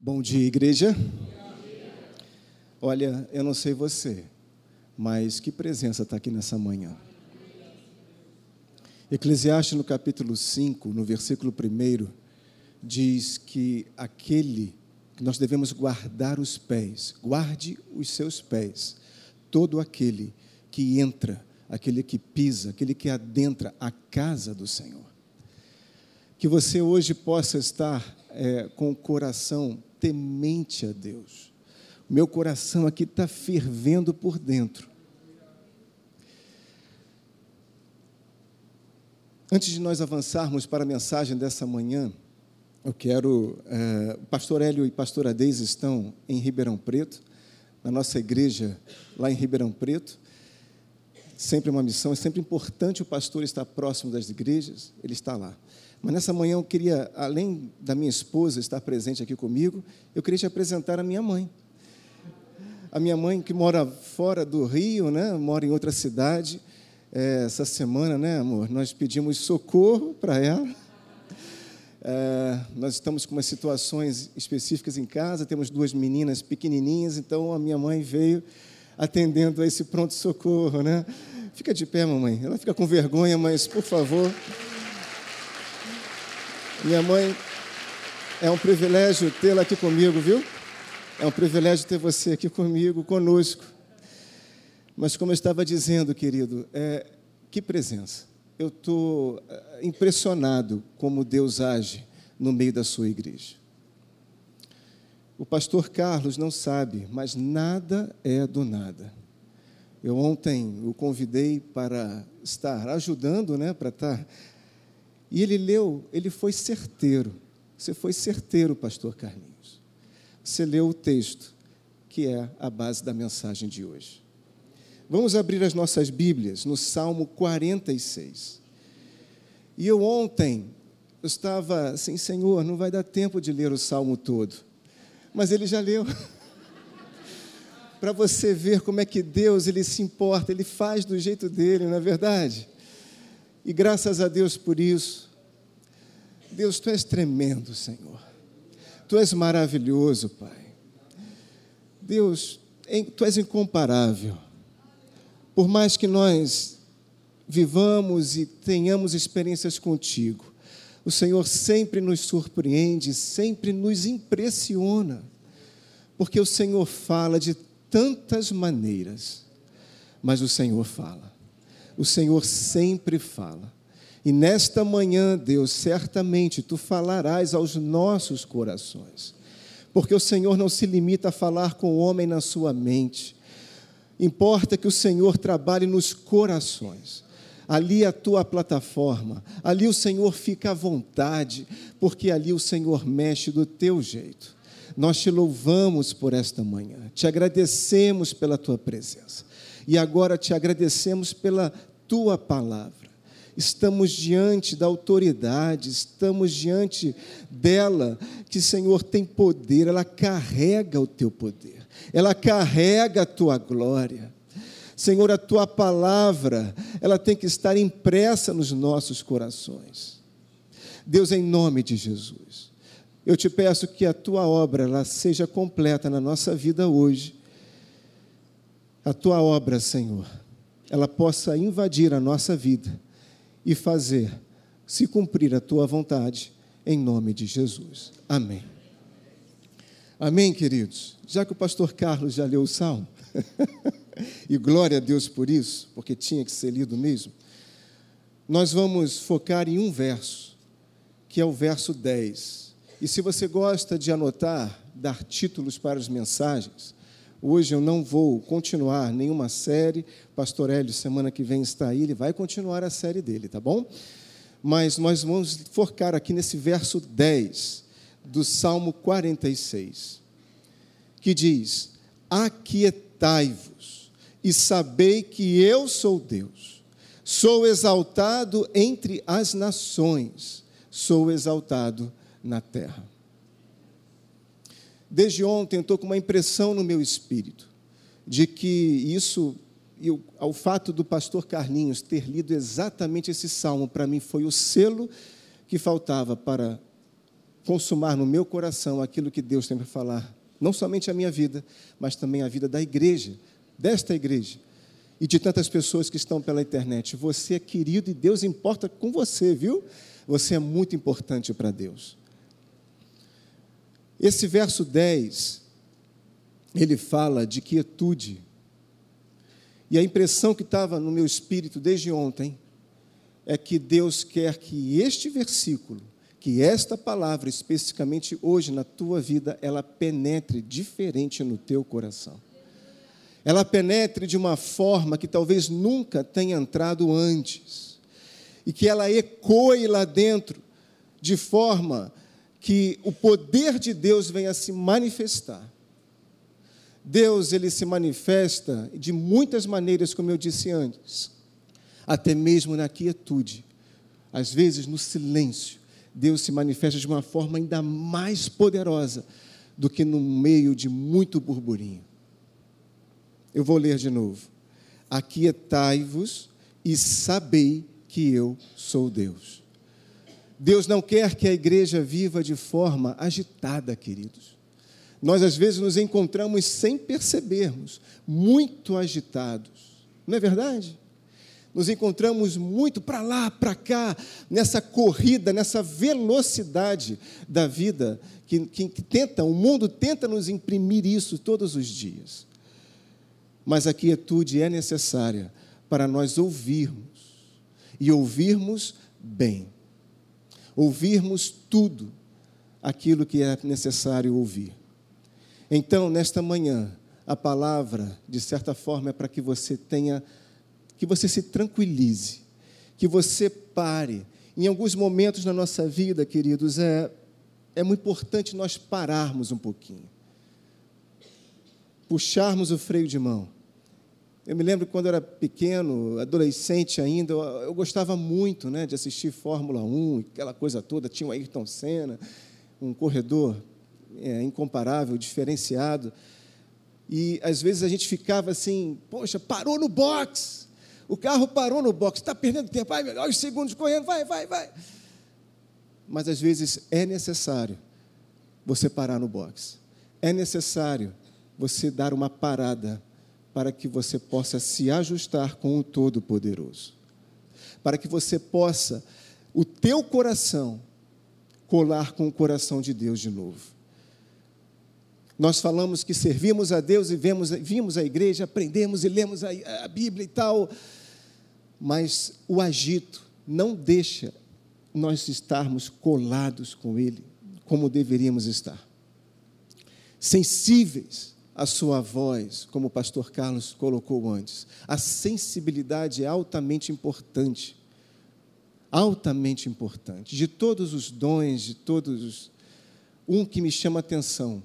Bom dia, igreja. Olha, eu não sei você, mas que presença está aqui nessa manhã. Eclesiastes, no capítulo 5, no versículo 1, diz que aquele que nós devemos guardar os pés, guarde os seus pés, todo aquele que entra, aquele que pisa, aquele que adentra a casa do Senhor. Que você hoje possa estar é, com o coração temente a Deus. Meu coração aqui está fervendo por dentro. Antes de nós avançarmos para a mensagem dessa manhã, eu quero. É, o pastor Hélio e pastora Deise estão em Ribeirão Preto, na nossa igreja lá em Ribeirão Preto. Sempre uma missão, é sempre importante o pastor estar próximo das igrejas, ele está lá. Mas nessa manhã eu queria, além da minha esposa estar presente aqui comigo, eu queria te apresentar a minha mãe. A minha mãe que mora fora do Rio, né? mora em outra cidade. É, essa semana, né, amor, nós pedimos socorro para ela. É, nós estamos com umas situações específicas em casa, temos duas meninas pequenininhas, então a minha mãe veio atendendo a esse pronto-socorro, né? Fica de pé, mamãe. Ela fica com vergonha, mas, por favor... Minha mãe, é um privilégio tê-la aqui comigo, viu? É um privilégio ter você aqui comigo, conosco. Mas, como eu estava dizendo, querido, é, que presença. Eu estou é, impressionado como Deus age no meio da sua igreja. O pastor Carlos não sabe, mas nada é do nada. Eu ontem o convidei para estar ajudando, né, para estar e ele leu, ele foi certeiro. Você foi certeiro, pastor Carlinhos. Você leu o texto, que é a base da mensagem de hoje. Vamos abrir as nossas Bíblias no Salmo 46. E eu ontem eu estava assim, Senhor, não vai dar tempo de ler o salmo todo. Mas ele já leu. Para você ver como é que Deus ele se importa, ele faz do jeito dele, não é verdade? E graças a Deus por isso. Deus, tu és tremendo, Senhor. Tu és maravilhoso, Pai. Deus, tu és incomparável. Por mais que nós vivamos e tenhamos experiências contigo, o Senhor sempre nos surpreende, sempre nos impressiona, porque o Senhor fala de tantas maneiras, mas o Senhor fala o Senhor sempre fala. E nesta manhã, Deus, certamente tu falarás aos nossos corações, porque o Senhor não se limita a falar com o homem na sua mente, importa que o Senhor trabalhe nos corações. Ali é a tua plataforma, ali o Senhor fica à vontade, porque ali o Senhor mexe do teu jeito. Nós te louvamos por esta manhã, te agradecemos pela tua presença e agora te agradecemos pela tua palavra. Estamos diante da autoridade, estamos diante dela, que, Senhor, tem poder, ela carrega o teu poder, ela carrega a tua glória. Senhor, a tua palavra, ela tem que estar impressa nos nossos corações. Deus, em nome de Jesus, eu te peço que a tua obra ela seja completa na nossa vida hoje. A tua obra, Senhor, ela possa invadir a nossa vida e fazer se cumprir a tua vontade, em nome de Jesus. Amém. Amém, queridos? Já que o pastor Carlos já leu o salmo, e glória a Deus por isso, porque tinha que ser lido mesmo, nós vamos focar em um verso, que é o verso 10. E se você gosta de anotar, dar títulos para as mensagens, Hoje eu não vou continuar nenhuma série. Pastor Hélio, semana que vem está aí, ele vai continuar a série dele, tá bom? Mas nós vamos focar aqui nesse verso 10 do Salmo 46, que diz: Aquietai-vos e sabei que eu sou Deus. Sou exaltado entre as nações, sou exaltado na terra desde ontem estou com uma impressão no meu espírito de que isso, e ao fato do pastor Carlinhos ter lido exatamente esse salmo, para mim foi o selo que faltava para consumar no meu coração aquilo que Deus tem para falar, não somente a minha vida, mas também a vida da igreja, desta igreja e de tantas pessoas que estão pela internet. Você é querido e Deus importa com você, viu? Você é muito importante para Deus. Esse verso 10, ele fala de quietude. E a impressão que estava no meu espírito desde ontem é que Deus quer que este versículo, que esta palavra, especificamente hoje na tua vida, ela penetre diferente no teu coração. Ela penetre de uma forma que talvez nunca tenha entrado antes. E que ela ecoe lá dentro de forma que o poder de Deus venha se manifestar. Deus ele se manifesta de muitas maneiras, como eu disse antes, até mesmo na quietude, às vezes no silêncio. Deus se manifesta de uma forma ainda mais poderosa do que no meio de muito burburinho. Eu vou ler de novo. Aquietai-vos e sabei que eu sou Deus. Deus não quer que a igreja viva de forma agitada, queridos. Nós às vezes nos encontramos sem percebermos, muito agitados. Não é verdade? Nos encontramos muito para lá, para cá, nessa corrida, nessa velocidade da vida que, que, que tenta, o mundo tenta nos imprimir isso todos os dias. Mas a quietude é necessária para nós ouvirmos e ouvirmos bem. Ouvirmos tudo aquilo que é necessário ouvir. Então, nesta manhã, a palavra, de certa forma, é para que você tenha, que você se tranquilize, que você pare. Em alguns momentos na nossa vida, queridos, é, é muito importante nós pararmos um pouquinho, puxarmos o freio de mão eu me lembro quando eu era pequeno, adolescente ainda, eu, eu gostava muito né, de assistir Fórmula 1, aquela coisa toda. Tinha o Ayrton Senna, um corredor é, incomparável, diferenciado. E às vezes a gente ficava assim, poxa, parou no box. O carro parou no box, está perdendo tempo, vai, olha os segundos correndo, vai, vai, vai. Mas às vezes é necessário você parar no box. É necessário você dar uma parada para que você possa se ajustar com o Todo-Poderoso. Para que você possa, o teu coração, colar com o coração de Deus de novo. Nós falamos que servimos a Deus e vemos, vimos a igreja, aprendemos e lemos a, a Bíblia e tal, mas o agito não deixa nós estarmos colados com Ele como deveríamos estar. Sensíveis a sua voz, como o pastor Carlos colocou antes. A sensibilidade é altamente importante. Altamente importante. De todos os dons, de todos os. Um que me chama atenção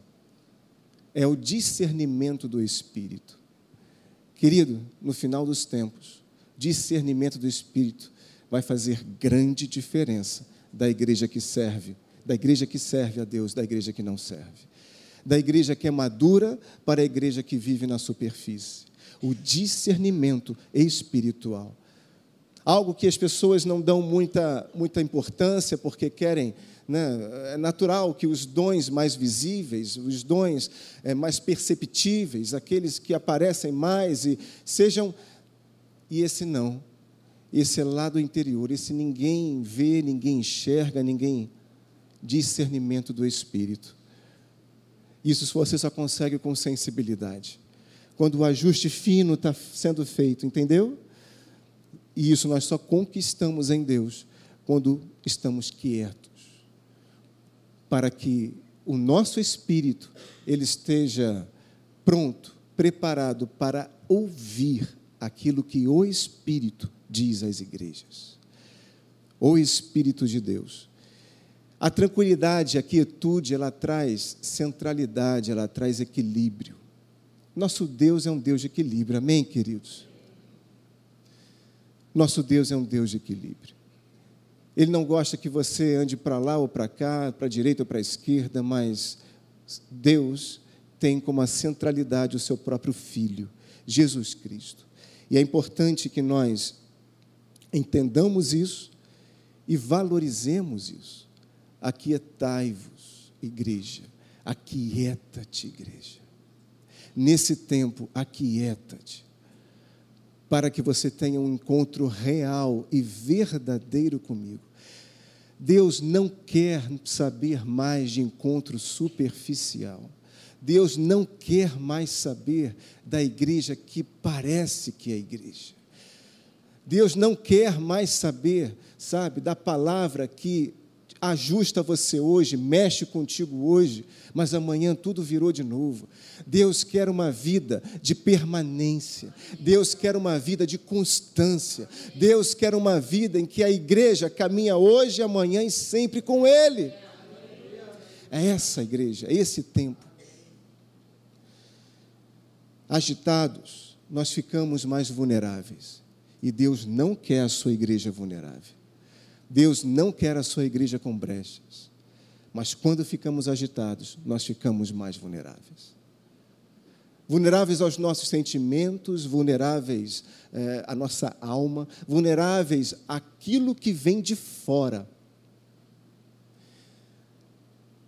é o discernimento do Espírito. Querido, no final dos tempos, discernimento do Espírito vai fazer grande diferença da igreja que serve, da igreja que serve a Deus, da igreja que não serve da igreja que é madura para a igreja que vive na superfície. O discernimento espiritual. Algo que as pessoas não dão muita, muita importância porque querem. Né? É natural que os dons mais visíveis, os dons é, mais perceptíveis, aqueles que aparecem mais e sejam. E esse não. Esse é lá do interior. Esse ninguém vê, ninguém enxerga, ninguém. Discernimento do Espírito. Isso você só consegue com sensibilidade. Quando o ajuste fino está sendo feito, entendeu? E isso nós só conquistamos em Deus quando estamos quietos. Para que o nosso espírito ele esteja pronto, preparado para ouvir aquilo que o Espírito diz às igrejas. O Espírito de Deus. A tranquilidade, a quietude, ela traz centralidade, ela traz equilíbrio. Nosso Deus é um Deus de equilíbrio, amém, queridos? Nosso Deus é um Deus de equilíbrio. Ele não gosta que você ande para lá ou para cá, para a direita ou para a esquerda, mas Deus tem como a centralidade o seu próprio Filho, Jesus Cristo. E é importante que nós entendamos isso e valorizemos isso aquietai-vos igreja. Aquieta-te, igreja. Nesse tempo, aquieta-te. Para que você tenha um encontro real e verdadeiro comigo. Deus não quer saber mais de encontro superficial. Deus não quer mais saber da igreja que parece que é igreja. Deus não quer mais saber, sabe, da palavra que ajusta você hoje, mexe contigo hoje, mas amanhã tudo virou de novo. Deus quer uma vida de permanência. Deus quer uma vida de constância. Deus quer uma vida em que a igreja caminha hoje, amanhã e sempre com Ele. É essa igreja, é esse tempo agitados, nós ficamos mais vulneráveis. E Deus não quer a sua igreja vulnerável. Deus não quer a sua igreja com brechas. Mas quando ficamos agitados, nós ficamos mais vulneráveis. Vulneráveis aos nossos sentimentos, vulneráveis é, à nossa alma, vulneráveis àquilo que vem de fora.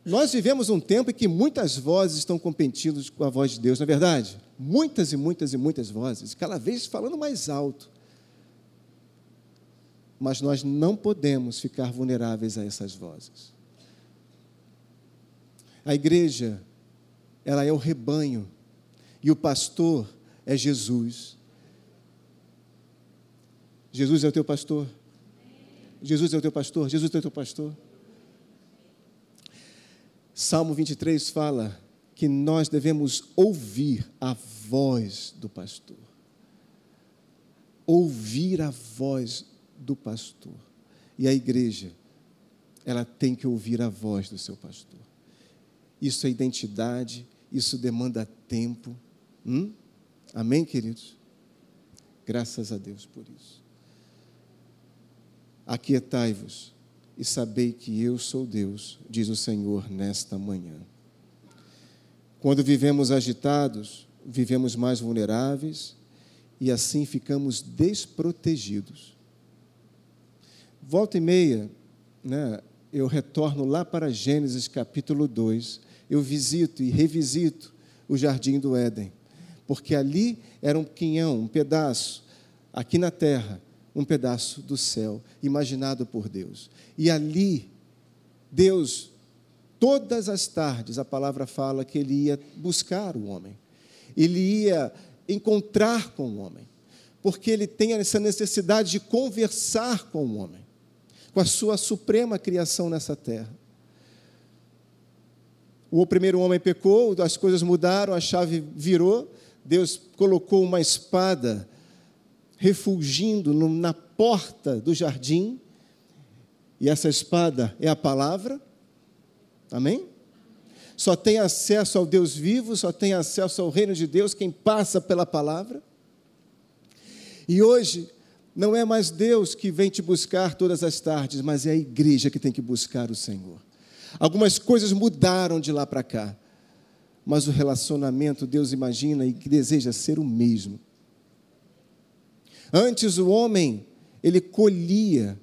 Nós vivemos um tempo em que muitas vozes estão competindo com a voz de Deus, não é verdade? Muitas e muitas e muitas vozes, cada vez falando mais alto. Mas nós não podemos ficar vulneráveis a essas vozes. A igreja, ela é o rebanho, e o pastor é Jesus. Jesus é o teu pastor. Jesus é o teu pastor. Jesus é o teu pastor. Salmo 23 fala que nós devemos ouvir a voz do pastor. Ouvir a voz do pastor. E a igreja, ela tem que ouvir a voz do seu pastor. Isso é identidade, isso demanda tempo. Hum? Amém, queridos? Graças a Deus por isso. Aquietai-vos e sabei que eu sou Deus, diz o Senhor nesta manhã. Quando vivemos agitados, vivemos mais vulneráveis e assim ficamos desprotegidos. Volta e meia, né, eu retorno lá para Gênesis capítulo 2, eu visito e revisito o jardim do Éden, porque ali era um quinhão, um pedaço, aqui na terra, um pedaço do céu, imaginado por Deus. E ali, Deus, todas as tardes, a palavra fala que ele ia buscar o homem, ele ia encontrar com o homem, porque ele tem essa necessidade de conversar com o homem, com a sua suprema criação nessa terra. O primeiro homem pecou, as coisas mudaram, a chave virou, Deus colocou uma espada refulgindo na porta do jardim, e essa espada é a palavra, amém? Só tem acesso ao Deus vivo, só tem acesso ao reino de Deus quem passa pela palavra. E hoje, não é mais Deus que vem te buscar todas as tardes, mas é a igreja que tem que buscar o Senhor. Algumas coisas mudaram de lá para cá, mas o relacionamento Deus imagina e deseja ser o mesmo. Antes o homem, ele colhia,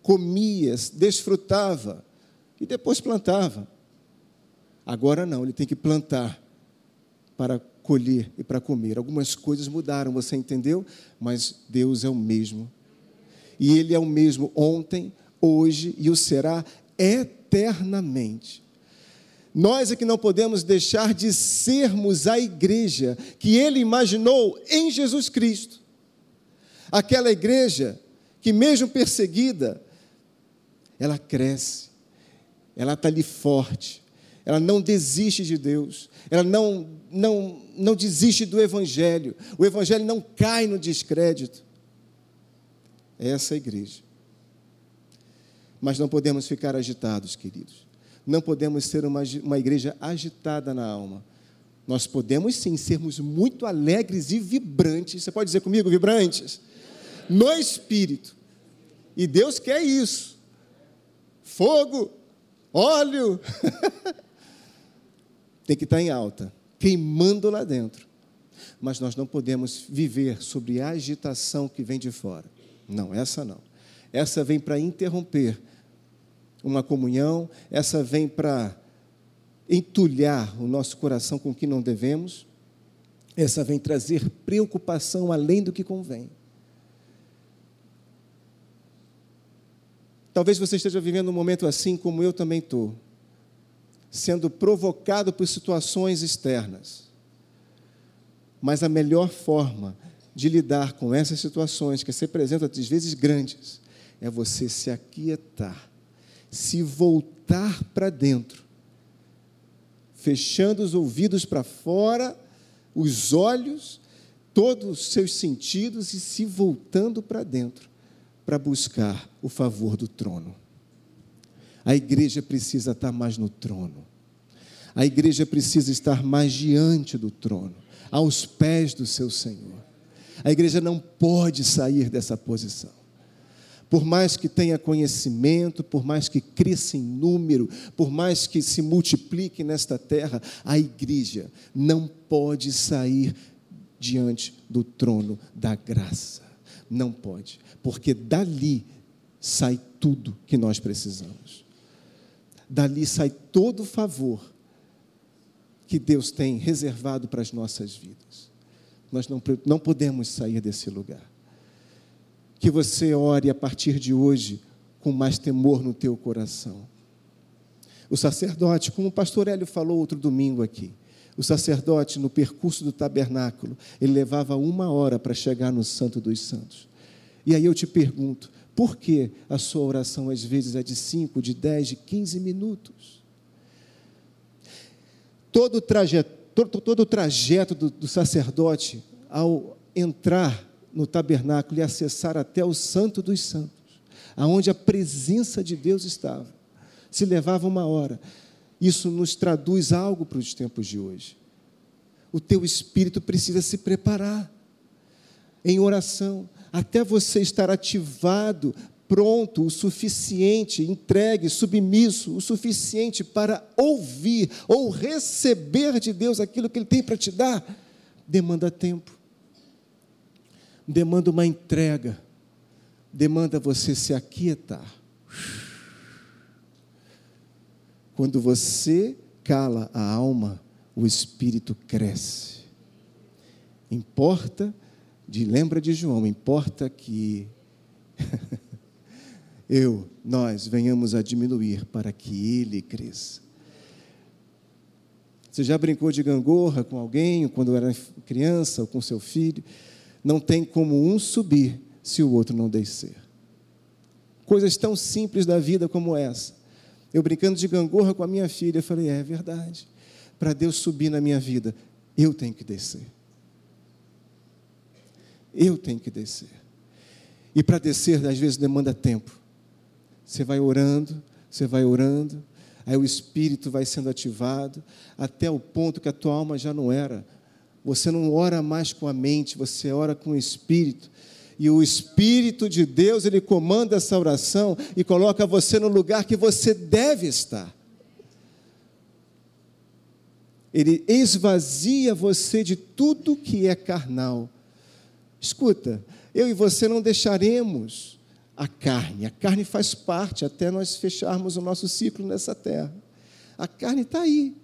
comia, desfrutava e depois plantava. Agora não, ele tem que plantar para colher e para comer. Algumas coisas mudaram, você entendeu? Mas Deus é o mesmo. E Ele é o mesmo ontem, hoje e o será eternamente. Nós é que não podemos deixar de sermos a igreja que Ele imaginou em Jesus Cristo aquela igreja que, mesmo perseguida, ela cresce, ela está ali forte, ela não desiste de Deus, ela não, não, não desiste do Evangelho, o Evangelho não cai no descrédito. É essa a igreja. Mas não podemos ficar agitados, queridos. Não podemos ser uma, uma igreja agitada na alma. Nós podemos sim sermos muito alegres e vibrantes. Você pode dizer comigo, vibrantes? no espírito. E Deus quer isso. Fogo, óleo. Tem que estar em alta, queimando lá dentro. Mas nós não podemos viver sobre a agitação que vem de fora. Não, essa não. Essa vem para interromper uma comunhão, essa vem para entulhar o nosso coração com o que não devemos, essa vem trazer preocupação além do que convém. Talvez você esteja vivendo um momento assim como eu também estou, sendo provocado por situações externas. Mas a melhor forma de lidar com essas situações que se apresentam às vezes grandes é você se aquietar, se voltar para dentro, fechando os ouvidos para fora, os olhos, todos os seus sentidos e se voltando para dentro para buscar o favor do trono. A igreja precisa estar mais no trono. A igreja precisa estar mais diante do trono, aos pés do seu Senhor. A igreja não pode sair dessa posição. Por mais que tenha conhecimento, por mais que cresça em número, por mais que se multiplique nesta terra, a igreja não pode sair diante do trono da graça. Não pode porque dali sai tudo que nós precisamos. Dali sai todo o favor que Deus tem reservado para as nossas vidas. Nós não, não podemos sair desse lugar. Que você ore a partir de hoje com mais temor no teu coração. O sacerdote, como o pastor Hélio falou outro domingo aqui, o sacerdote, no percurso do tabernáculo, ele levava uma hora para chegar no Santo dos Santos. E aí eu te pergunto, por que a sua oração às vezes é de 5, de 10, de 15 minutos? Todo o trajeto, todo, todo o trajeto do, do sacerdote ao entrar no tabernáculo e acessar até o Santo dos Santos, aonde a presença de Deus estava, se levava uma hora. Isso nos traduz algo para os tempos de hoje. O teu espírito precisa se preparar em oração, até você estar ativado, pronto, o suficiente, entregue, submisso, o suficiente para ouvir ou receber de Deus aquilo que Ele tem para te dar, demanda tempo, demanda uma entrega, demanda você se aquietar. Quando você cala a alma, o espírito cresce. Importa de lembra de João, importa que eu, nós venhamos a diminuir para que ele cresça. Você já brincou de gangorra com alguém quando era criança ou com seu filho? Não tem como um subir se o outro não descer. Coisas tão simples da vida como essa. Eu brincando de gangorra com a minha filha, eu falei: é verdade. Para Deus subir na minha vida, eu tenho que descer. Eu tenho que descer. E para descer, às vezes, demanda tempo. Você vai orando, você vai orando, aí o espírito vai sendo ativado, até o ponto que a tua alma já não era. Você não ora mais com a mente, você ora com o espírito. E o Espírito de Deus, ele comanda essa oração e coloca você no lugar que você deve estar. Ele esvazia você de tudo que é carnal Escuta, eu e você não deixaremos a carne. A carne faz parte até nós fecharmos o nosso ciclo nessa terra. A carne está aí.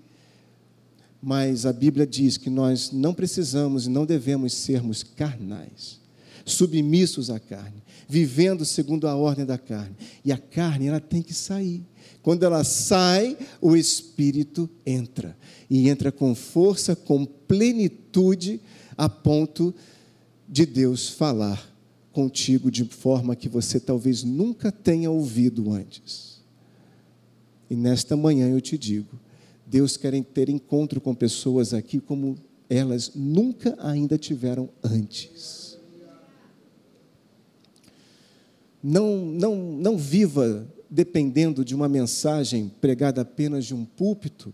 Mas a Bíblia diz que nós não precisamos e não devemos sermos carnais, submissos à carne, vivendo segundo a ordem da carne. E a carne, ela tem que sair. Quando ela sai, o espírito entra. E entra com força, com plenitude, a ponto de de Deus falar contigo de forma que você talvez nunca tenha ouvido antes. E nesta manhã eu te digo: Deus quer ter encontro com pessoas aqui como elas nunca ainda tiveram antes. Não, não, não viva dependendo de uma mensagem pregada apenas de um púlpito,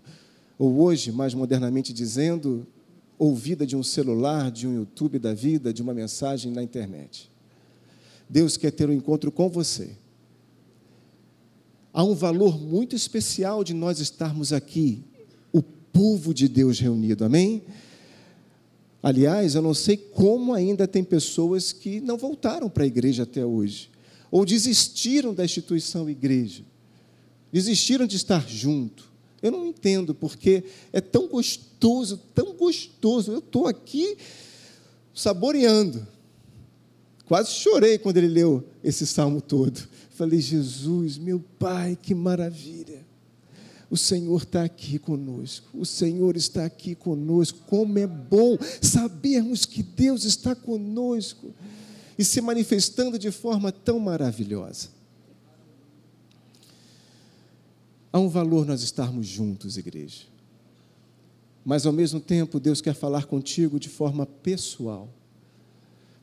ou hoje, mais modernamente dizendo, ouvida de um celular, de um YouTube da vida, de uma mensagem na internet. Deus quer ter um encontro com você. Há um valor muito especial de nós estarmos aqui, o povo de Deus reunido, amém? Aliás, eu não sei como ainda tem pessoas que não voltaram para a igreja até hoje, ou desistiram da instituição igreja, desistiram de estar junto, Eu não entendo porque é tão gostoso, tão gostoso. Eu estou aqui saboreando. Quase chorei quando ele leu esse salmo todo. Falei, Jesus, meu Pai, que maravilha. O Senhor está aqui conosco, o Senhor está aqui conosco. Como é bom sabermos que Deus está conosco e se manifestando de forma tão maravilhosa. Há um valor nós estarmos juntos, igreja. Mas ao mesmo tempo, Deus quer falar contigo de forma pessoal.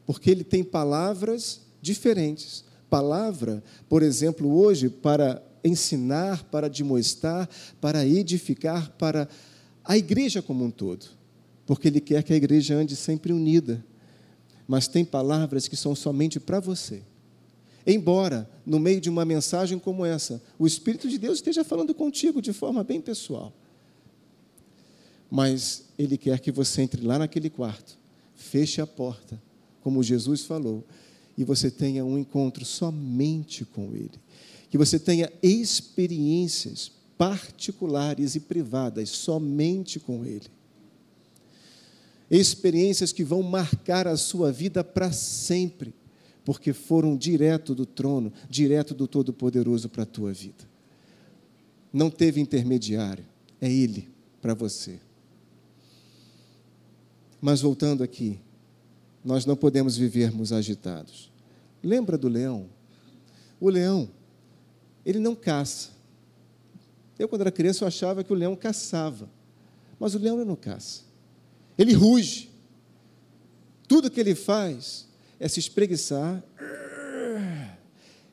Porque Ele tem palavras diferentes. Palavra, por exemplo, hoje, para ensinar, para demonstrar, para edificar, para a igreja como um todo. Porque Ele quer que a igreja ande sempre unida. Mas tem palavras que são somente para você. Embora, no meio de uma mensagem como essa, o Espírito de Deus esteja falando contigo de forma bem pessoal. Mas Ele quer que você entre lá naquele quarto, feche a porta, como Jesus falou, e você tenha um encontro somente com Ele. Que você tenha experiências particulares e privadas somente com Ele. Experiências que vão marcar a sua vida para sempre porque foram direto do trono, direto do Todo-Poderoso para a tua vida. Não teve intermediário, é Ele para você. Mas voltando aqui, nós não podemos vivermos agitados. Lembra do leão? O leão, ele não caça. Eu, quando era criança, eu achava que o leão caçava. Mas o leão não caça. Ele ruge. Tudo que ele faz é se espreguiçar.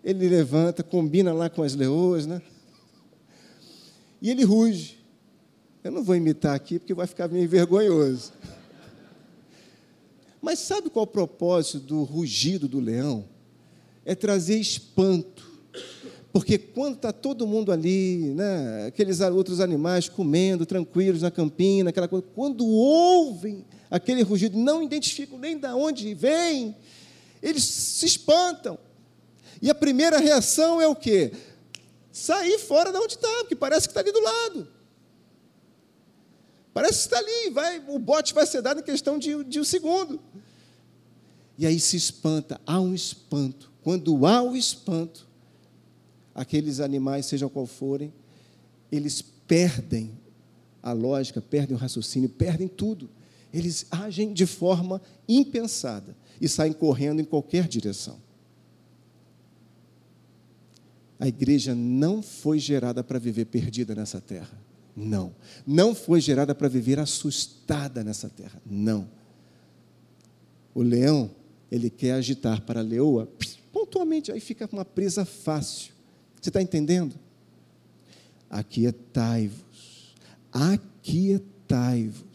Ele levanta, combina lá com as leoas, né? E ele ruge. Eu não vou imitar aqui porque vai ficar meio vergonhoso. Mas sabe qual é o propósito do rugido do leão? É trazer espanto. Porque quando está todo mundo ali, né, aqueles outros animais comendo, tranquilos na campina, aquela coisa, quando ouvem aquele rugido, não identificam nem de onde vem, eles se espantam. E a primeira reação é o quê? Sair fora de onde está, porque parece que está ali do lado. Parece que está ali, vai, o bote vai ser dado em questão de, de um segundo. E aí se espanta, há um espanto. Quando há o espanto, aqueles animais, sejam qual forem, eles perdem a lógica, perdem o raciocínio, perdem tudo. Eles agem de forma impensada e saem correndo em qualquer direção. A igreja não foi gerada para viver perdida nessa terra. Não. Não foi gerada para viver assustada nessa terra. Não. O leão, ele quer agitar para a leoa, pontualmente, aí fica uma presa fácil. Você está entendendo? Aquietai-vos. Aquietai-vos.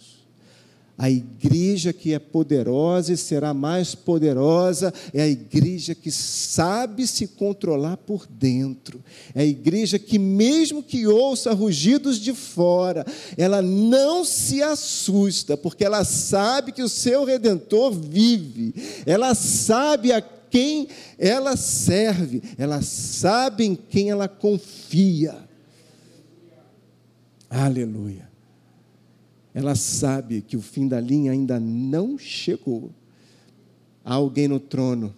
A igreja que é poderosa e será mais poderosa é a igreja que sabe se controlar por dentro. É a igreja que, mesmo que ouça rugidos de fora, ela não se assusta, porque ela sabe que o seu redentor vive, ela sabe a quem ela serve, ela sabe em quem ela confia. Aleluia ela sabe que o fim da linha ainda não chegou. Há alguém no trono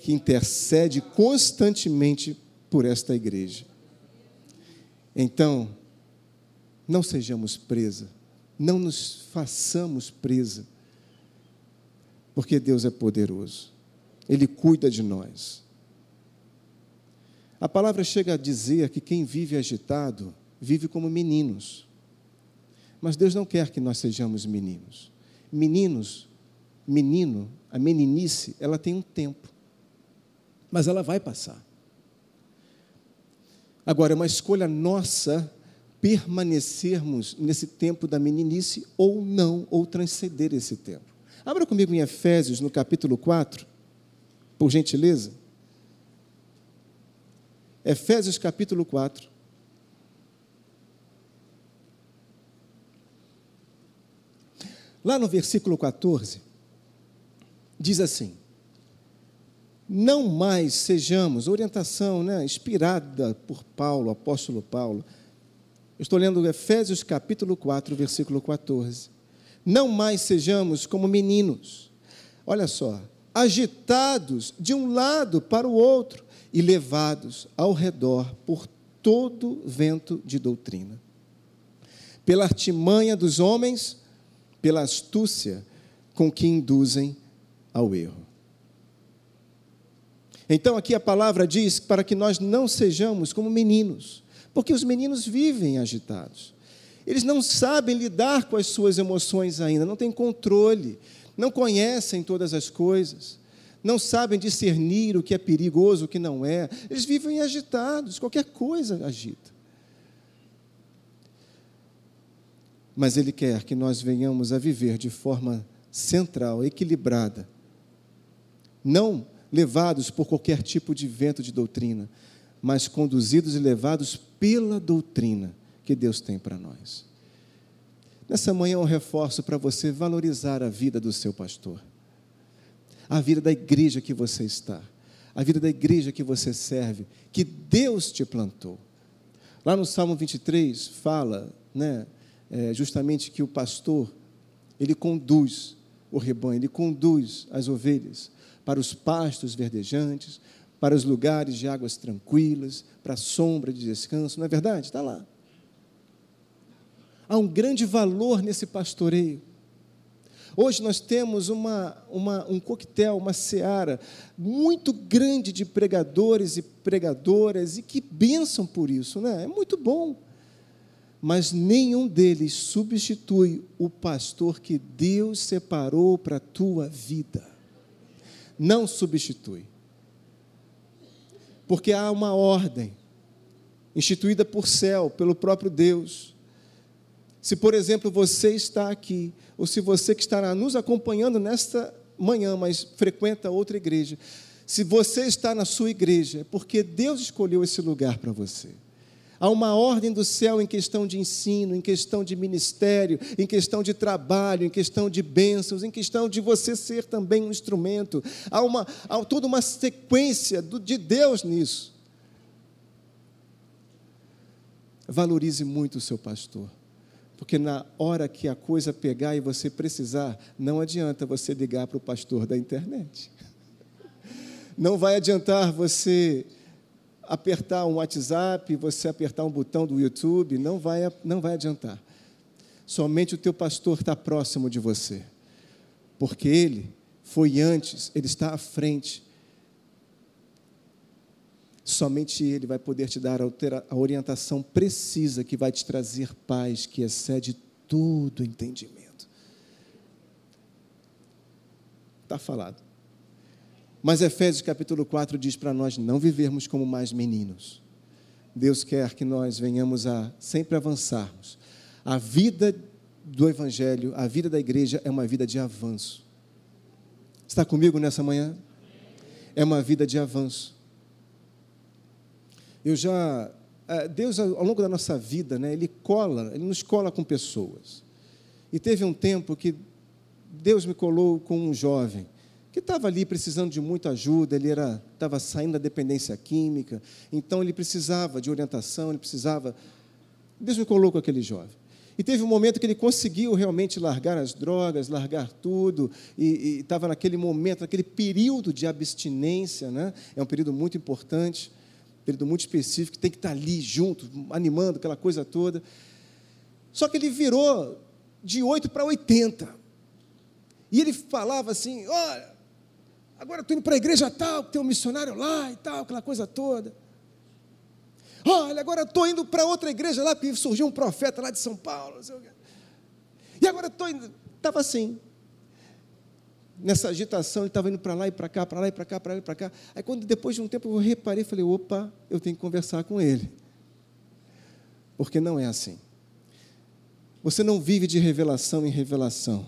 que intercede constantemente por esta igreja. Então, não sejamos presa, não nos façamos presa, porque Deus é poderoso, Ele cuida de nós. A palavra chega a dizer que quem vive agitado vive como meninos. Mas Deus não quer que nós sejamos meninos. Meninos, menino, a meninice, ela tem um tempo. Mas ela vai passar. Agora, é uma escolha nossa permanecermos nesse tempo da meninice ou não, ou transcender esse tempo. Abra comigo em Efésios, no capítulo 4, por gentileza. Efésios capítulo 4. Lá no versículo 14, diz assim: Não mais sejamos, orientação né, inspirada por Paulo, apóstolo Paulo, estou lendo Efésios capítulo 4, versículo 14. Não mais sejamos como meninos. Olha só, agitados de um lado para o outro e levados ao redor por todo vento de doutrina. Pela artimanha dos homens, pela astúcia com que induzem ao erro. Então, aqui a palavra diz para que nós não sejamos como meninos, porque os meninos vivem agitados. Eles não sabem lidar com as suas emoções ainda, não têm controle, não conhecem todas as coisas, não sabem discernir o que é perigoso, o que não é. Eles vivem agitados, qualquer coisa agita. Mas Ele quer que nós venhamos a viver de forma central, equilibrada, não levados por qualquer tipo de vento de doutrina, mas conduzidos e levados pela doutrina que Deus tem para nós. Nessa manhã, um reforço para você valorizar a vida do seu pastor, a vida da igreja que você está, a vida da igreja que você serve, que Deus te plantou. Lá no Salmo 23 fala, né, é, justamente que o pastor ele conduz o rebanho, ele conduz as ovelhas para os pastos verdejantes, para os lugares de águas tranquilas, para a sombra de descanso, não é verdade? Está lá. Há um grande valor nesse pastoreio. Hoje nós temos uma, uma, um coquetel, uma seara muito grande de pregadores e pregadoras e que bênção por isso, né? É muito bom. Mas nenhum deles substitui o pastor que Deus separou para a tua vida. Não substitui. Porque há uma ordem instituída por céu, pelo próprio Deus se, por exemplo, você está aqui, ou se você que estará nos acompanhando nesta manhã, mas frequenta outra igreja, se você está na sua igreja, é porque Deus escolheu esse lugar para você. Há uma ordem do céu em questão de ensino, em questão de ministério, em questão de trabalho, em questão de bênçãos, em questão de você ser também um instrumento. Há, uma, há toda uma sequência de Deus nisso. Valorize muito o seu pastor. Porque na hora que a coisa pegar e você precisar, não adianta você ligar para o pastor da internet. Não vai adiantar você apertar um WhatsApp, você apertar um botão do YouTube, não vai, não vai adiantar. Somente o teu pastor está próximo de você. Porque ele foi antes, ele está à frente Somente Ele vai poder te dar a orientação precisa que vai te trazer paz, que excede todo entendimento. Está falado. Mas Efésios capítulo 4 diz para nós não vivermos como mais meninos. Deus quer que nós venhamos a sempre avançarmos. A vida do Evangelho, a vida da igreja é uma vida de avanço. Está comigo nessa manhã? É uma vida de avanço. Eu já é, Deus ao longo da nossa vida, né, ele cola, ele nos cola com pessoas. E teve um tempo que Deus me colou com um jovem que estava ali precisando de muita ajuda, ele era estava saindo da dependência química, então ele precisava de orientação, ele precisava Deus me colou com aquele jovem. E teve um momento que ele conseguiu realmente largar as drogas, largar tudo, e estava naquele momento, naquele período de abstinência, né? é um período muito importante período muito específico, tem que estar ali junto, animando aquela coisa toda. Só que ele virou de 8 para 80. E ele falava assim: olha, agora estou indo para a igreja tal, tem um missionário lá e tal, aquela coisa toda. Olha, agora estou indo para outra igreja lá, porque surgiu um profeta lá de São Paulo. E agora estou indo. Estava assim nessa agitação, ele estava indo para lá e para cá, para lá e para cá, para lá e para cá. Aí, quando depois de um tempo eu reparei, falei: opa, eu tenho que conversar com ele. Porque não é assim. Você não vive de revelação em revelação.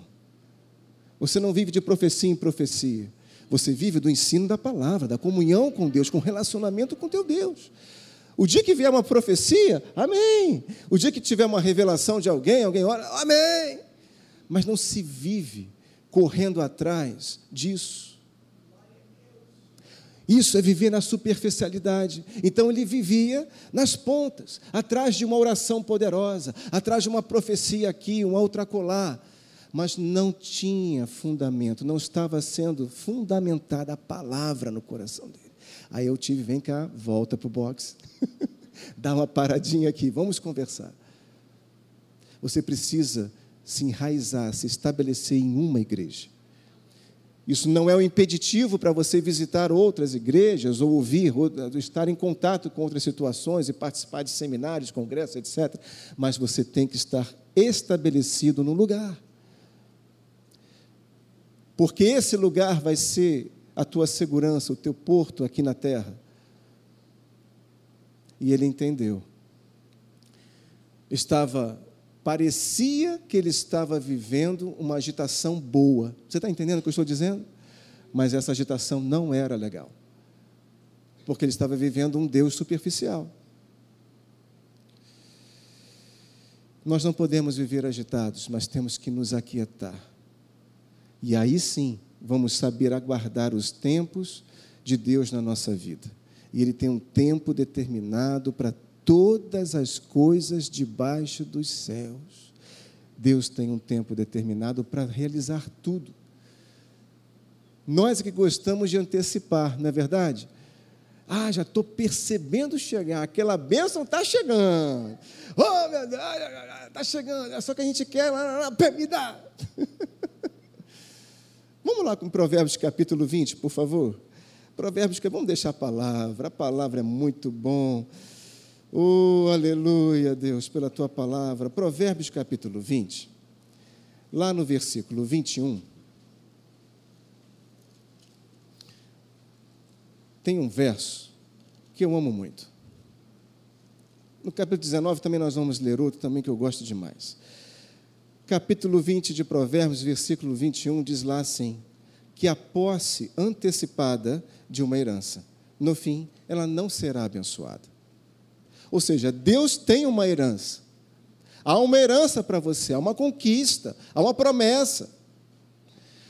Você não vive de profecia em profecia. Você vive do ensino da palavra, da comunhão com Deus, com relacionamento com teu Deus. O dia que vier uma profecia, amém. O dia que tiver uma revelação de alguém, alguém ora, amém. Mas não se vive correndo atrás disso. Isso é viver na superficialidade. Então ele vivia nas pontas, atrás de uma oração poderosa, atrás de uma profecia aqui, uma outra colar, mas não tinha fundamento, não estava sendo fundamentada a palavra no coração dele. Aí eu tive, vem cá, volta para o box, dá uma paradinha aqui, vamos conversar. Você precisa se enraizar, se estabelecer em uma igreja. Isso não é um impeditivo para você visitar outras igrejas ou ouvir, ou estar em contato com outras situações e participar de seminários, congressos, etc. Mas você tem que estar estabelecido no lugar. Porque esse lugar vai ser a tua segurança, o teu porto aqui na terra. E ele entendeu. Estava parecia que ele estava vivendo uma agitação boa. Você está entendendo o que eu estou dizendo? Mas essa agitação não era legal, porque ele estava vivendo um Deus superficial. Nós não podemos viver agitados, mas temos que nos aquietar. E aí sim, vamos saber aguardar os tempos de Deus na nossa vida. E Ele tem um tempo determinado para todas as coisas debaixo dos céus. Deus tem um tempo determinado para realizar tudo. Nós é que gostamos de antecipar, não é verdade? Ah, já estou percebendo chegar, aquela bênção está chegando. Oh, meu Deus, está chegando, é só que a gente quer, me dá. Vamos lá com Provérbios capítulo 20, por favor. Provérbios, vamos deixar a palavra, a palavra é muito bom. Oh, aleluia, Deus, pela tua palavra. Provérbios capítulo 20, lá no versículo 21. Tem um verso que eu amo muito. No capítulo 19 também nós vamos ler outro também que eu gosto demais. Capítulo 20 de Provérbios, versículo 21, diz lá assim: que a posse antecipada de uma herança, no fim, ela não será abençoada. Ou seja, Deus tem uma herança. Há uma herança para você, há uma conquista, há uma promessa.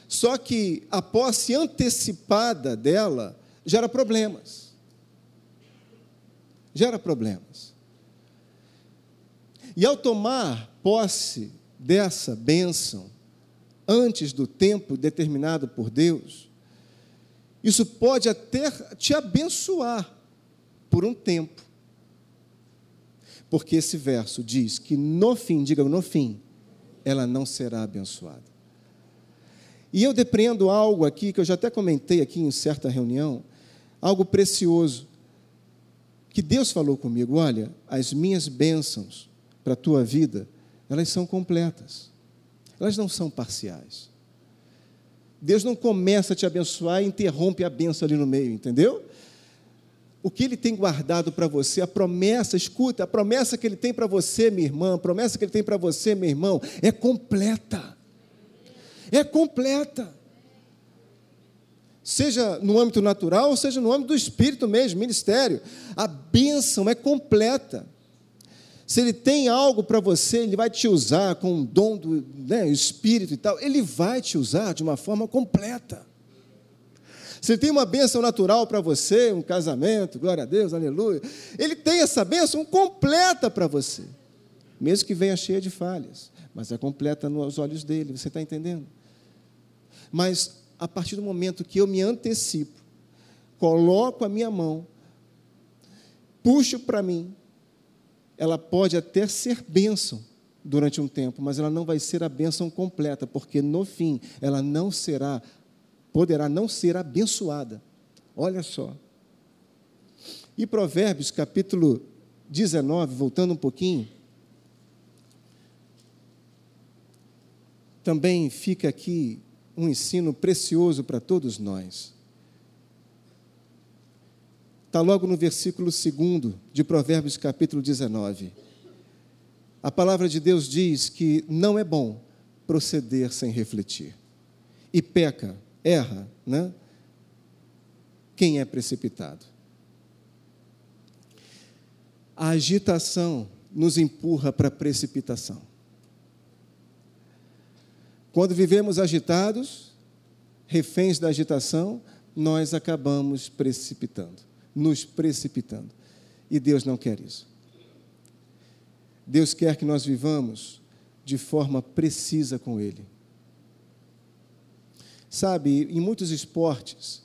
Só que a posse antecipada dela gera problemas. Gera problemas. E ao tomar posse dessa bênção, antes do tempo determinado por Deus, isso pode até te abençoar por um tempo. Porque esse verso diz que no fim, diga no fim, ela não será abençoada. E eu depreendo algo aqui que eu já até comentei aqui em certa reunião, algo precioso. Que Deus falou comigo: olha, as minhas bênçãos para a tua vida, elas são completas, elas não são parciais. Deus não começa a te abençoar e interrompe a benção ali no meio, entendeu? o que ele tem guardado para você, a promessa, escuta, a promessa que ele tem para você, minha irmã, a promessa que ele tem para você, meu irmão, é completa. É completa. Seja no âmbito natural, seja no âmbito do espírito mesmo, ministério. A bênção é completa. Se ele tem algo para você, ele vai te usar com um dom do né, espírito e tal, ele vai te usar de uma forma completa. Se ele tem uma bênção natural para você, um casamento, glória a Deus, aleluia, ele tem essa bênção completa para você, mesmo que venha cheia de falhas, mas é completa nos olhos dele, você está entendendo? Mas a partir do momento que eu me antecipo, coloco a minha mão, puxo para mim, ela pode até ser bênção durante um tempo, mas ela não vai ser a bênção completa, porque no fim ela não será poderá não ser abençoada. Olha só. E Provérbios, capítulo 19, voltando um pouquinho, também fica aqui um ensino precioso para todos nós. Está logo no versículo 2 de Provérbios, capítulo 19. A palavra de Deus diz que não é bom proceder sem refletir. E peca erra, né? Quem é precipitado? A agitação nos empurra para a precipitação. Quando vivemos agitados, reféns da agitação, nós acabamos precipitando, nos precipitando. E Deus não quer isso. Deus quer que nós vivamos de forma precisa com Ele. Sabe, em muitos esportes,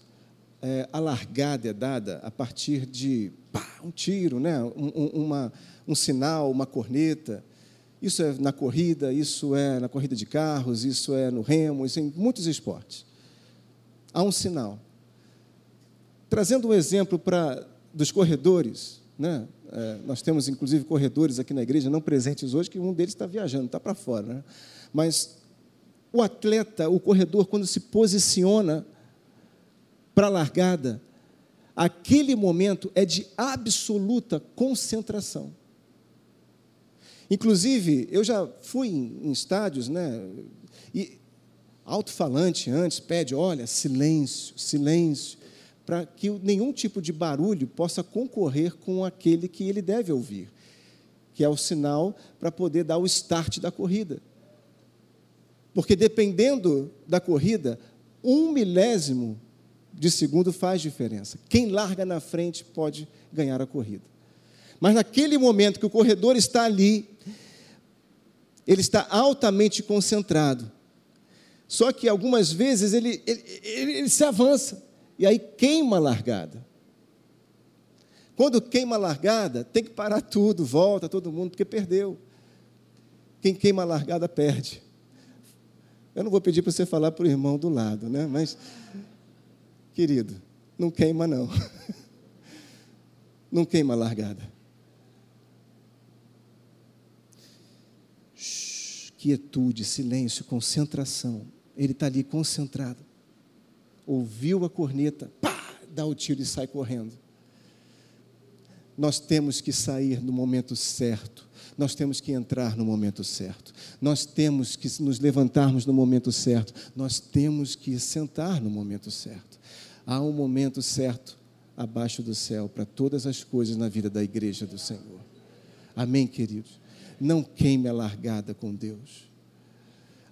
é, a largada é dada a partir de pá, um tiro, né? Um, um, uma, um sinal, uma corneta. Isso é na corrida, isso é na corrida de carros, isso é no remo, isso é em muitos esportes. Há um sinal. Trazendo um exemplo para dos corredores, né? É, nós temos inclusive corredores aqui na igreja, não presentes hoje, que um deles está viajando, está para fora. Né? Mas o atleta, o corredor, quando se posiciona para a largada, aquele momento é de absoluta concentração. Inclusive, eu já fui em, em estádios, né? E alto-falante antes pede, olha, silêncio, silêncio, para que nenhum tipo de barulho possa concorrer com aquele que ele deve ouvir, que é o sinal para poder dar o start da corrida. Porque dependendo da corrida, um milésimo de segundo faz diferença. Quem larga na frente pode ganhar a corrida. Mas naquele momento que o corredor está ali, ele está altamente concentrado. Só que algumas vezes ele, ele, ele, ele se avança e aí queima a largada. Quando queima a largada, tem que parar tudo, volta todo mundo, porque perdeu. Quem queima a largada perde. Eu não vou pedir para você falar para o irmão do lado, né? Mas, querido, não queima não. Não queima a largada. quietude, silêncio, concentração. Ele está ali concentrado. Ouviu a corneta, pá, dá o tiro e sai correndo. Nós temos que sair no momento certo. Nós temos que entrar no momento certo. Nós temos que nos levantarmos no momento certo. Nós temos que sentar no momento certo. Há um momento certo abaixo do céu para todas as coisas na vida da igreja do Senhor. Amém, queridos? Não queime a largada com Deus.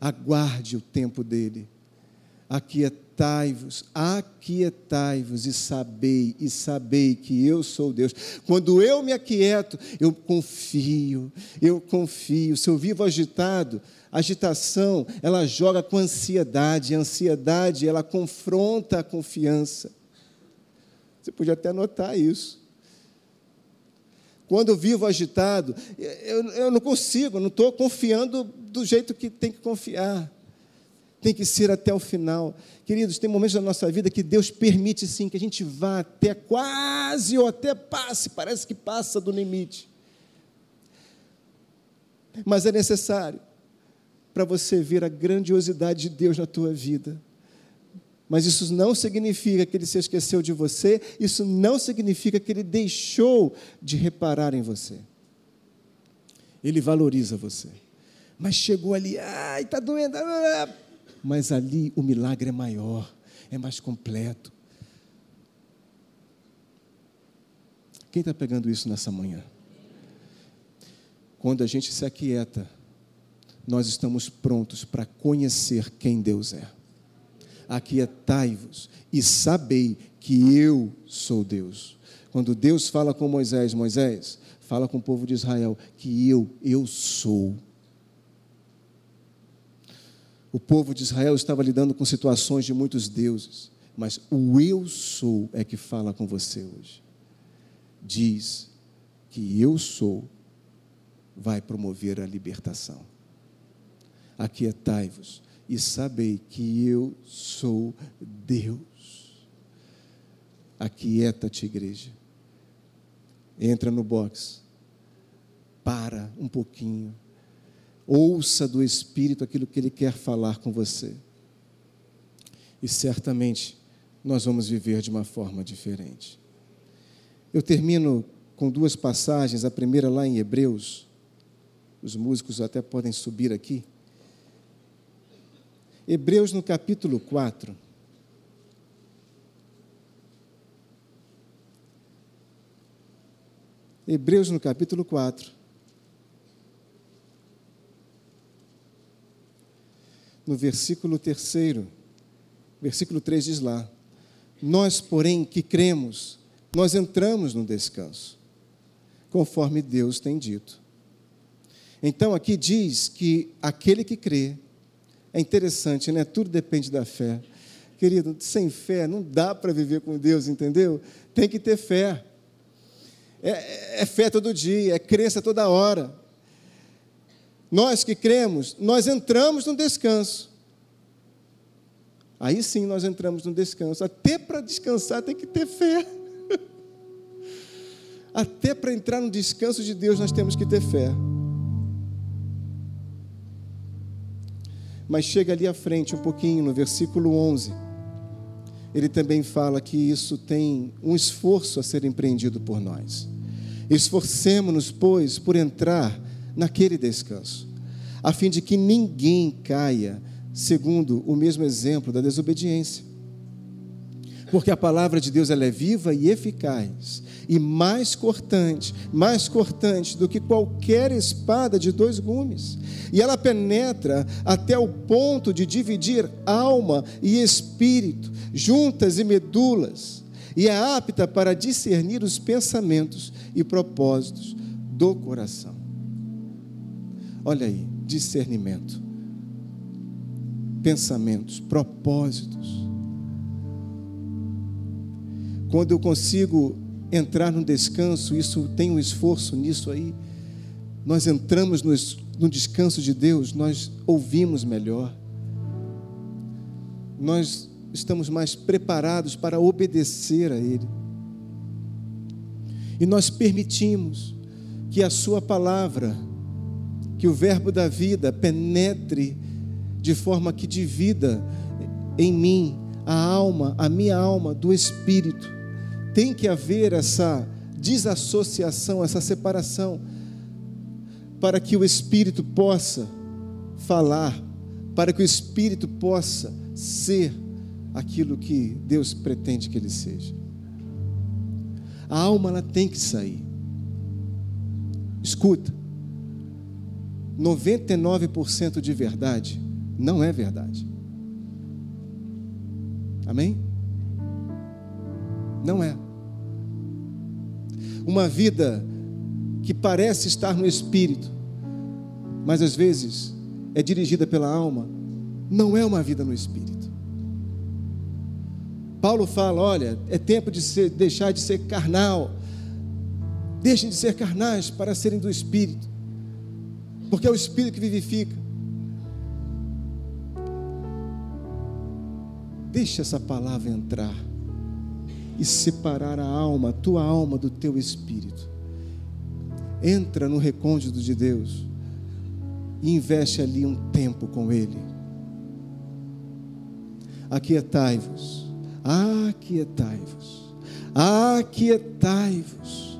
Aguarde o tempo dele. Aquietai-vos, aquietai-vos e sabei, e sabei que eu sou Deus. Quando eu me aquieto, eu confio, eu confio. Se eu vivo agitado, agitação, ela joga com ansiedade, a ansiedade, ela confronta a confiança. Você podia até notar isso. Quando eu vivo agitado, eu, eu não consigo, não estou confiando do jeito que tem que confiar. Tem que ser até o final. Queridos, tem momentos da nossa vida que Deus permite sim que a gente vá até quase ou até passe, parece que passa do limite. Mas é necessário para você ver a grandiosidade de Deus na tua vida. Mas isso não significa que ele se esqueceu de você, isso não significa que ele deixou de reparar em você. Ele valoriza você. Mas chegou ali, ai, está doendo. Ah. Mas ali o milagre é maior, é mais completo. Quem está pegando isso nessa manhã? Quando a gente se aquieta, nós estamos prontos para conhecer quem Deus é aquietai-vos e sabei que eu sou Deus. Quando Deus fala com Moisés, Moisés, fala com o povo de Israel que eu, eu sou. O povo de Israel estava lidando com situações de muitos deuses, mas o eu sou é que fala com você hoje. Diz que eu sou vai promover a libertação. Aquietai-vos e sabei que eu sou Deus. Aquieta-te, igreja. Entra no box. Para um pouquinho. Ouça do Espírito aquilo que Ele quer falar com você. E certamente nós vamos viver de uma forma diferente. Eu termino com duas passagens. A primeira lá em Hebreus. Os músicos até podem subir aqui. Hebreus no capítulo 4. Hebreus no capítulo 4. No versículo 3, versículo 3 diz lá: Nós, porém, que cremos, nós entramos no descanso, conforme Deus tem dito. Então aqui diz que aquele que crê, é interessante, né? Tudo depende da fé. Querido, sem fé não dá para viver com Deus, entendeu? Tem que ter fé. É, é, fé todo dia, é crença toda hora. Nós que cremos, nós entramos no descanso. Aí sim nós entramos no descanso. Até para descansar tem que ter fé. Até para entrar no descanso de Deus nós temos que ter fé. Mas chega ali à frente um pouquinho, no versículo 11. Ele também fala que isso tem um esforço a ser empreendido por nós. Esforcemos-nos, pois, por entrar naquele descanso, a fim de que ninguém caia segundo o mesmo exemplo da desobediência. Porque a palavra de Deus ela é viva e eficaz, e mais cortante, mais cortante do que qualquer espada de dois gumes. E ela penetra até o ponto de dividir alma e espírito, juntas e medulas, e é apta para discernir os pensamentos e propósitos do coração. Olha aí, discernimento, pensamentos, propósitos. Quando eu consigo entrar no descanso, isso tem um esforço nisso aí. Nós entramos no, no descanso de Deus, nós ouvimos melhor. Nós estamos mais preparados para obedecer a Ele. E nós permitimos que a Sua palavra, que o Verbo da vida penetre de forma que divida em mim a alma, a minha alma do espírito. Tem que haver essa desassociação, essa separação, para que o espírito possa falar, para que o espírito possa ser aquilo que Deus pretende que ele seja. A alma ela tem que sair. Escuta. 99% de verdade não é verdade. Amém? Não é. Uma vida que parece estar no espírito, mas às vezes é dirigida pela alma, não é uma vida no espírito. Paulo fala: olha, é tempo de ser, deixar de ser carnal. Deixem de ser carnais para serem do Espírito, porque é o Espírito que vivifica. Deixa essa palavra entrar e separar a alma, a tua alma, do teu espírito. Entra no recôndito de Deus e investe ali um tempo com Ele. Aquietai-vos Aquietai-vos, aquietai-vos,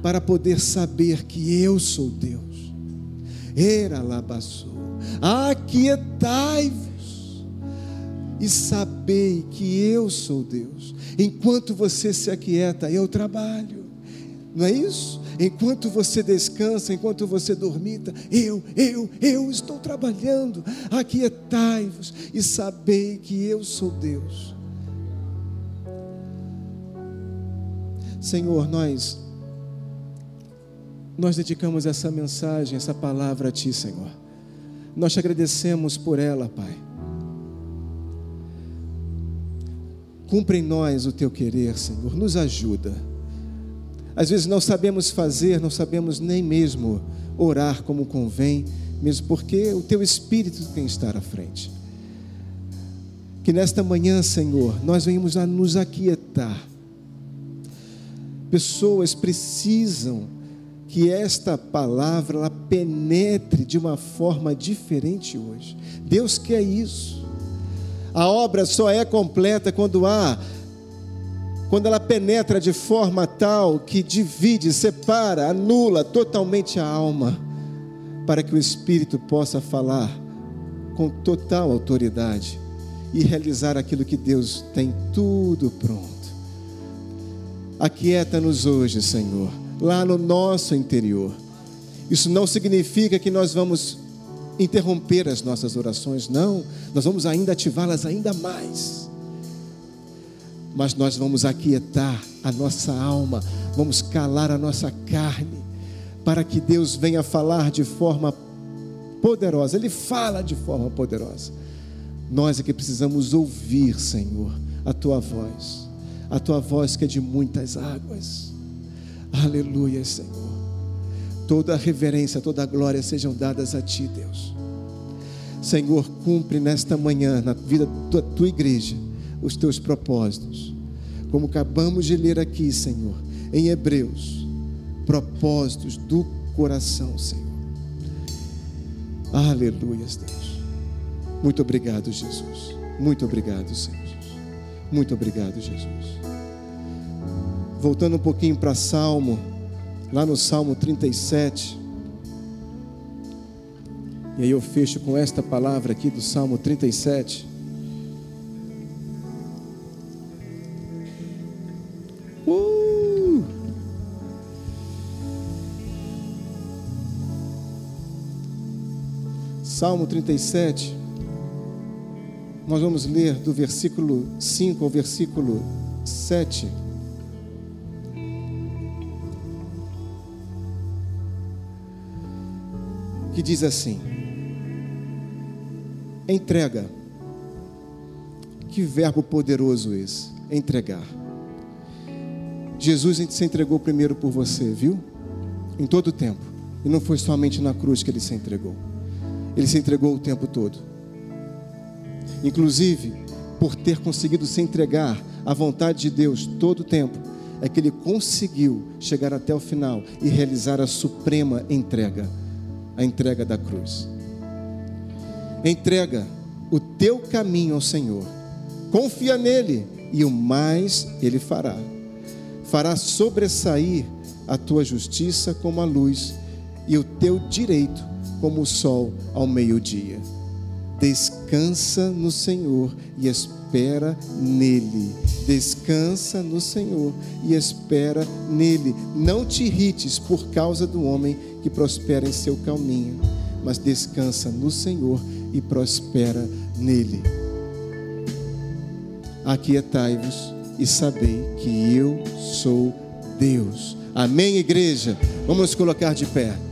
para poder saber que eu sou Deus. Era labassou, aquietai-vos e sabei que eu sou Deus. Enquanto você se aquieta, eu trabalho. Não é isso? Enquanto você descansa, enquanto você dormita, eu, eu, eu estou trabalhando. Aquietai-vos e sabei que eu sou Deus. Senhor, nós nós dedicamos essa mensagem, essa palavra a ti, Senhor. Nós te agradecemos por ela, Pai. Cumpre em nós o teu querer, Senhor. Nos ajuda. Às vezes não sabemos fazer, não sabemos nem mesmo orar como convém, mesmo porque o teu Espírito tem que estar à frente. Que nesta manhã, Senhor, nós venhamos a nos aquietar Pessoas precisam que esta palavra ela penetre de uma forma diferente hoje. Deus quer isso. A obra só é completa quando há quando ela penetra de forma tal que divide, separa, anula totalmente a alma, para que o espírito possa falar com total autoridade e realizar aquilo que Deus tem tudo pronto. Aquieta-nos hoje, Senhor, lá no nosso interior. Isso não significa que nós vamos interromper as nossas orações, não, nós vamos ainda ativá-las ainda mais. mas nós vamos aquietar a nossa alma, vamos calar a nossa carne, para que Deus venha falar de forma poderosa. Ele fala de forma poderosa. Nós é que precisamos ouvir, Senhor, a tua voz, a tua voz que é de muitas águas. Aleluia, Senhor. Toda reverência, toda glória sejam dadas a ti, Deus. Senhor, cumpre nesta manhã, na vida da tua igreja, os teus propósitos. Como acabamos de ler aqui, Senhor, em Hebreus, propósitos do coração, Senhor. Aleluia, Deus. Muito obrigado, Jesus. Muito obrigado, Senhor. Muito obrigado, Jesus. Voltando um pouquinho para Salmo, lá no Salmo 37. E aí eu fecho com esta palavra aqui do Salmo 37. Uh! Salmo 37. Nós vamos ler do versículo 5 ao versículo 7. Que diz assim: Entrega. Que verbo poderoso esse, entregar. Jesus se entregou primeiro por você, viu? Em todo o tempo. E não foi somente na cruz que ele se entregou. Ele se entregou o tempo todo. Inclusive, por ter conseguido se entregar à vontade de Deus todo o tempo, é que ele conseguiu chegar até o final e realizar a suprema entrega a entrega da cruz. Entrega o teu caminho ao Senhor. Confia nele e o mais ele fará. Fará sobressair a tua justiça como a luz e o teu direito como o sol ao meio-dia. Descansa no Senhor e espera nele. Descansa no Senhor e espera nele. Não te irrites por causa do homem prospera em seu caminho, mas descansa no Senhor e prospera nele. Aquietai-vos e sabei que eu sou Deus. Amém, igreja? Vamos nos colocar de pé.